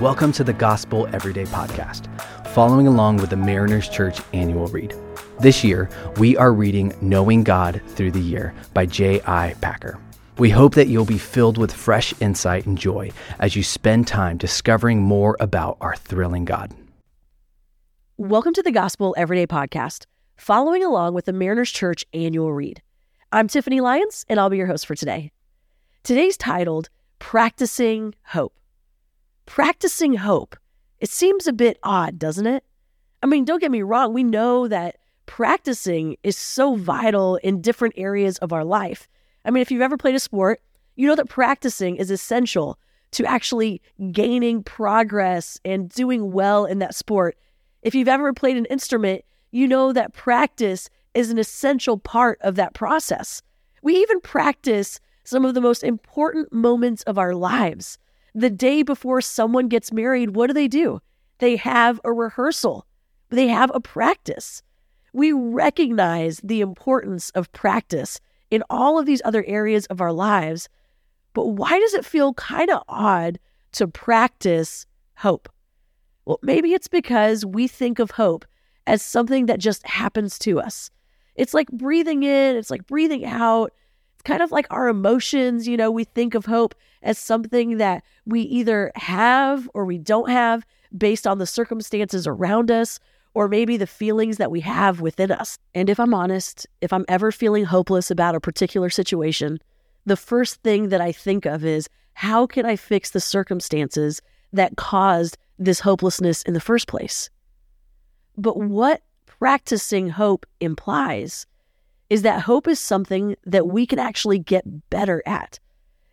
Welcome to the Gospel Everyday Podcast, following along with the Mariners Church annual read. This year, we are reading Knowing God Through the Year by J.I. Packer. We hope that you'll be filled with fresh insight and joy as you spend time discovering more about our thrilling God. Welcome to the Gospel Everyday Podcast, following along with the Mariners Church annual read. I'm Tiffany Lyons, and I'll be your host for today. Today's titled Practicing Hope practicing hope. It seems a bit odd, doesn't it? I mean, don't get me wrong, we know that practicing is so vital in different areas of our life. I mean, if you've ever played a sport, you know that practicing is essential to actually gaining progress and doing well in that sport. If you've ever played an instrument, you know that practice is an essential part of that process. We even practice some of the most important moments of our lives the day before someone gets married, what do they do? They have a rehearsal, they have a practice. We recognize the importance of practice in all of these other areas of our lives. But why does it feel kind of odd to practice hope? Well, maybe it's because we think of hope as something that just happens to us. It's like breathing in, it's like breathing out. It's kind of like our emotions. You know, we think of hope as something that we either have or we don't have based on the circumstances around us or maybe the feelings that we have within us. And if I'm honest, if I'm ever feeling hopeless about a particular situation, the first thing that I think of is how can I fix the circumstances that caused this hopelessness in the first place? But what practicing hope implies is that hope is something that we can actually get better at.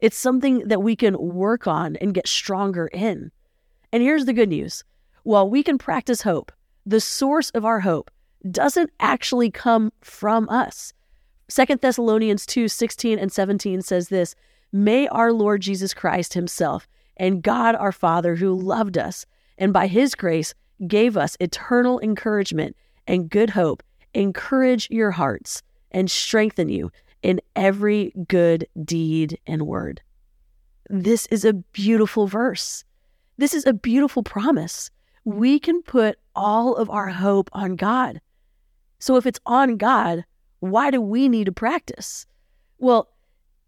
It's something that we can work on and get stronger in. And here's the good news while we can practice hope, the source of our hope doesn't actually come from us. Second Thessalonians 2 16 and 17 says this May our Lord Jesus Christ Himself and God our Father, who loved us and by His grace gave us eternal encouragement and good hope, encourage your hearts and strengthen you in every good deed and word. This is a beautiful verse. This is a beautiful promise. We can put all of our hope on God. So if it's on God, why do we need to practice? Well,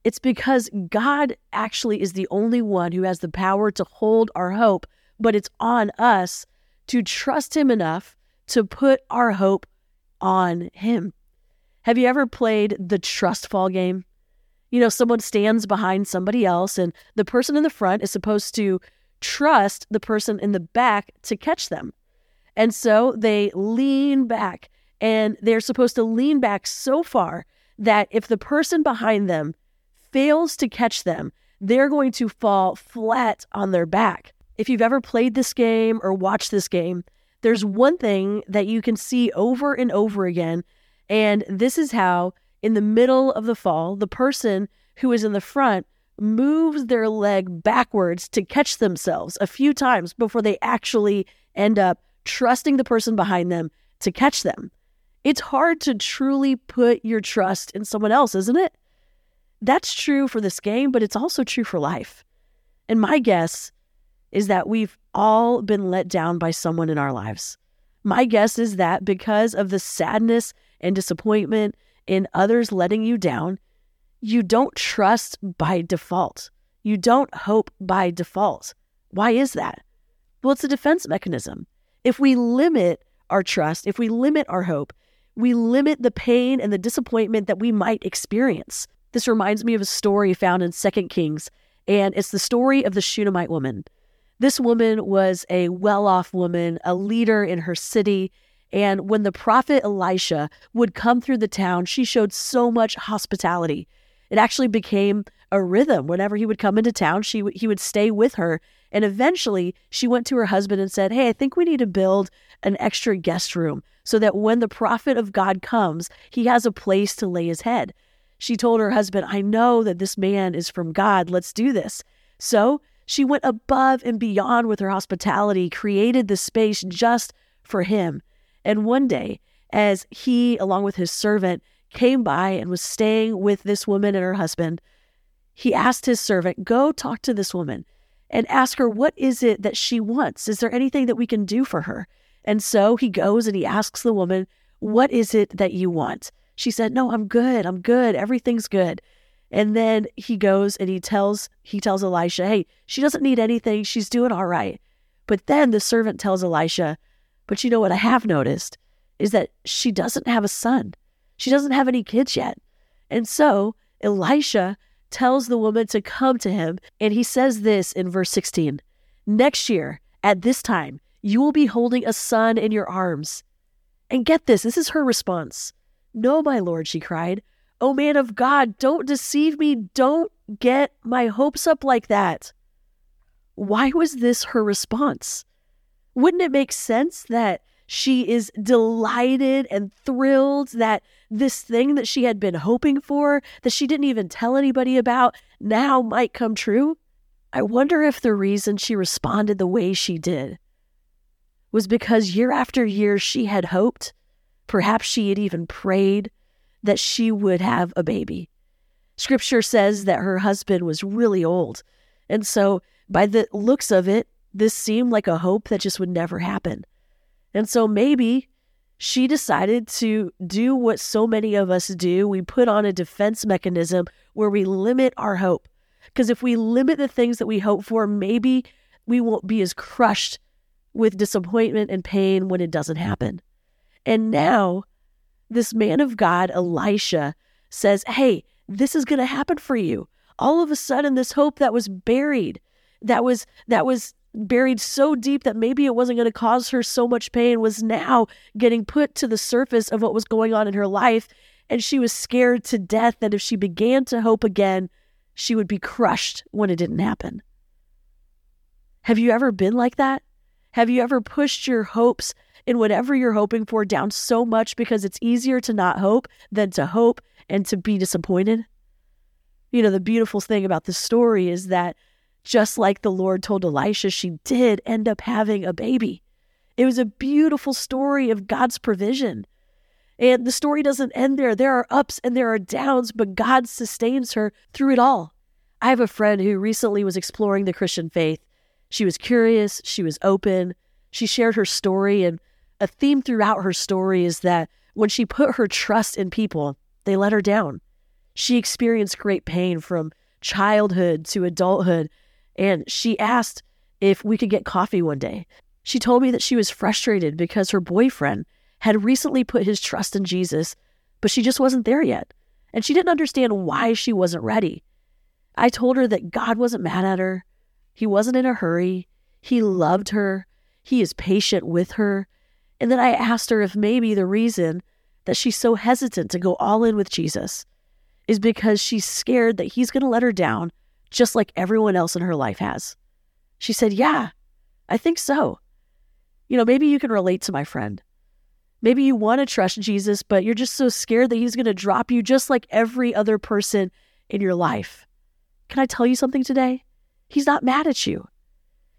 it's because God actually is the only one who has the power to hold our hope, but it's on us to trust Him enough to put our hope on Him. Have you ever played the trust fall game? You know, someone stands behind somebody else, and the person in the front is supposed to trust the person in the back to catch them. And so they lean back, and they're supposed to lean back so far that if the person behind them fails to catch them, they're going to fall flat on their back. If you've ever played this game or watched this game, there's one thing that you can see over and over again and this is how, in the middle of the fall, the person who is in the front moves their leg backwards to catch themselves a few times before they actually end up trusting the person behind them to catch them. It's hard to truly put your trust in someone else, isn't it? That's true for this game, but it's also true for life. And my guess is that we've all been let down by someone in our lives. My guess is that because of the sadness and disappointment in others letting you down, you don't trust by default. You don't hope by default. Why is that? Well, it's a defense mechanism. If we limit our trust, if we limit our hope, we limit the pain and the disappointment that we might experience. This reminds me of a story found in Second Kings, and it's the story of the Shunammite woman. This woman was a well off woman, a leader in her city, and when the prophet Elisha would come through the town, she showed so much hospitality. It actually became a rhythm. Whenever he would come into town, she w- he would stay with her. And eventually, she went to her husband and said, Hey, I think we need to build an extra guest room so that when the prophet of God comes, he has a place to lay his head. She told her husband, I know that this man is from God. Let's do this. So she went above and beyond with her hospitality, created the space just for him. And one day, as he, along with his servant, came by and was staying with this woman and her husband, he asked his servant, Go talk to this woman and ask her, what is it that she wants? Is there anything that we can do for her? And so he goes and he asks the woman, What is it that you want? She said, No, I'm good. I'm good. Everything's good. And then he goes and he tells he tells Elisha, "Hey, she doesn't need anything. She's doing all right." But then the servant tells Elisha, "But you know what I have noticed is that she doesn't have a son. She doesn't have any kids yet." And so Elisha tells the woman to come to him, and he says this in verse 16. Next year, at this time, you will be holding a son in your arms. And get this, this is her response. No, my lord, she cried. Oh, man of God, don't deceive me. Don't get my hopes up like that. Why was this her response? Wouldn't it make sense that she is delighted and thrilled that this thing that she had been hoping for, that she didn't even tell anybody about, now might come true? I wonder if the reason she responded the way she did was because year after year she had hoped, perhaps she had even prayed, that she would have a baby. Scripture says that her husband was really old. And so, by the looks of it, this seemed like a hope that just would never happen. And so, maybe she decided to do what so many of us do. We put on a defense mechanism where we limit our hope. Because if we limit the things that we hope for, maybe we won't be as crushed with disappointment and pain when it doesn't happen. And now this man of God, Elisha, says, Hey, this is going to happen for you. All of a sudden, this hope that was buried, that was, that was buried so deep that maybe it wasn't going to cause her so much pain was now getting put to the surface of what was going on in her life. And she was scared to death that if she began to hope again, she would be crushed when it didn't happen. Have you ever been like that? Have you ever pushed your hopes in whatever you're hoping for down so much because it's easier to not hope than to hope and to be disappointed? You know, the beautiful thing about this story is that just like the Lord told Elisha, she did end up having a baby. It was a beautiful story of God's provision. And the story doesn't end there. There are ups and there are downs, but God sustains her through it all. I have a friend who recently was exploring the Christian faith. She was curious, she was open, she shared her story, and a theme throughout her story is that when she put her trust in people, they let her down. She experienced great pain from childhood to adulthood, and she asked if we could get coffee one day. She told me that she was frustrated because her boyfriend had recently put his trust in Jesus, but she just wasn't there yet. And she didn't understand why she wasn't ready. I told her that God wasn't mad at her. He wasn't in a hurry. He loved her. He is patient with her. And then I asked her if maybe the reason that she's so hesitant to go all in with Jesus is because she's scared that he's going to let her down just like everyone else in her life has. She said, Yeah, I think so. You know, maybe you can relate to my friend. Maybe you want to trust Jesus, but you're just so scared that he's going to drop you just like every other person in your life. Can I tell you something today? He's not mad at you.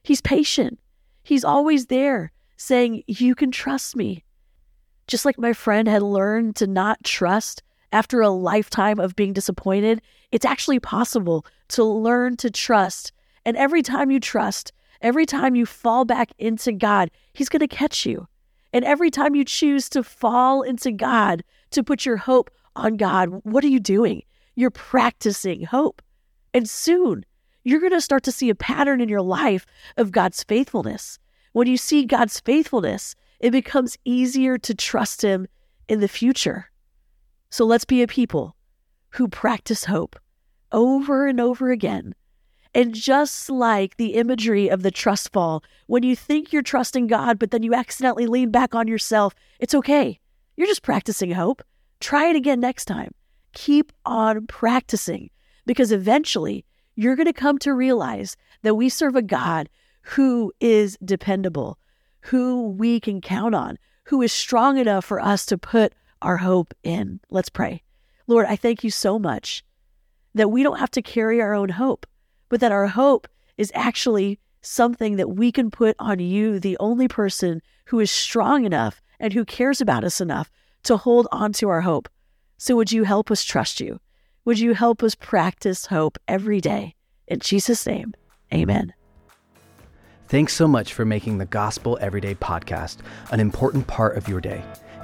He's patient. He's always there saying, You can trust me. Just like my friend had learned to not trust after a lifetime of being disappointed, it's actually possible to learn to trust. And every time you trust, every time you fall back into God, He's going to catch you. And every time you choose to fall into God, to put your hope on God, what are you doing? You're practicing hope. And soon, you're going to start to see a pattern in your life of God's faithfulness. When you see God's faithfulness, it becomes easier to trust Him in the future. So let's be a people who practice hope over and over again. And just like the imagery of the trust fall, when you think you're trusting God, but then you accidentally lean back on yourself, it's okay. You're just practicing hope. Try it again next time. Keep on practicing because eventually you're going to come to realize that we serve a God who is dependable, who we can count on, who is strong enough for us to put our hope in. Let's pray. Lord, I thank you so much that we don't have to carry our own hope, but that our hope is actually something that we can put on you, the only person who is strong enough and who cares about us enough to hold on to our hope. So, would you help us trust you? Would you help us practice hope every day? In Jesus' name, amen. Thanks so much for making the Gospel Everyday podcast an important part of your day.